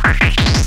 Bye.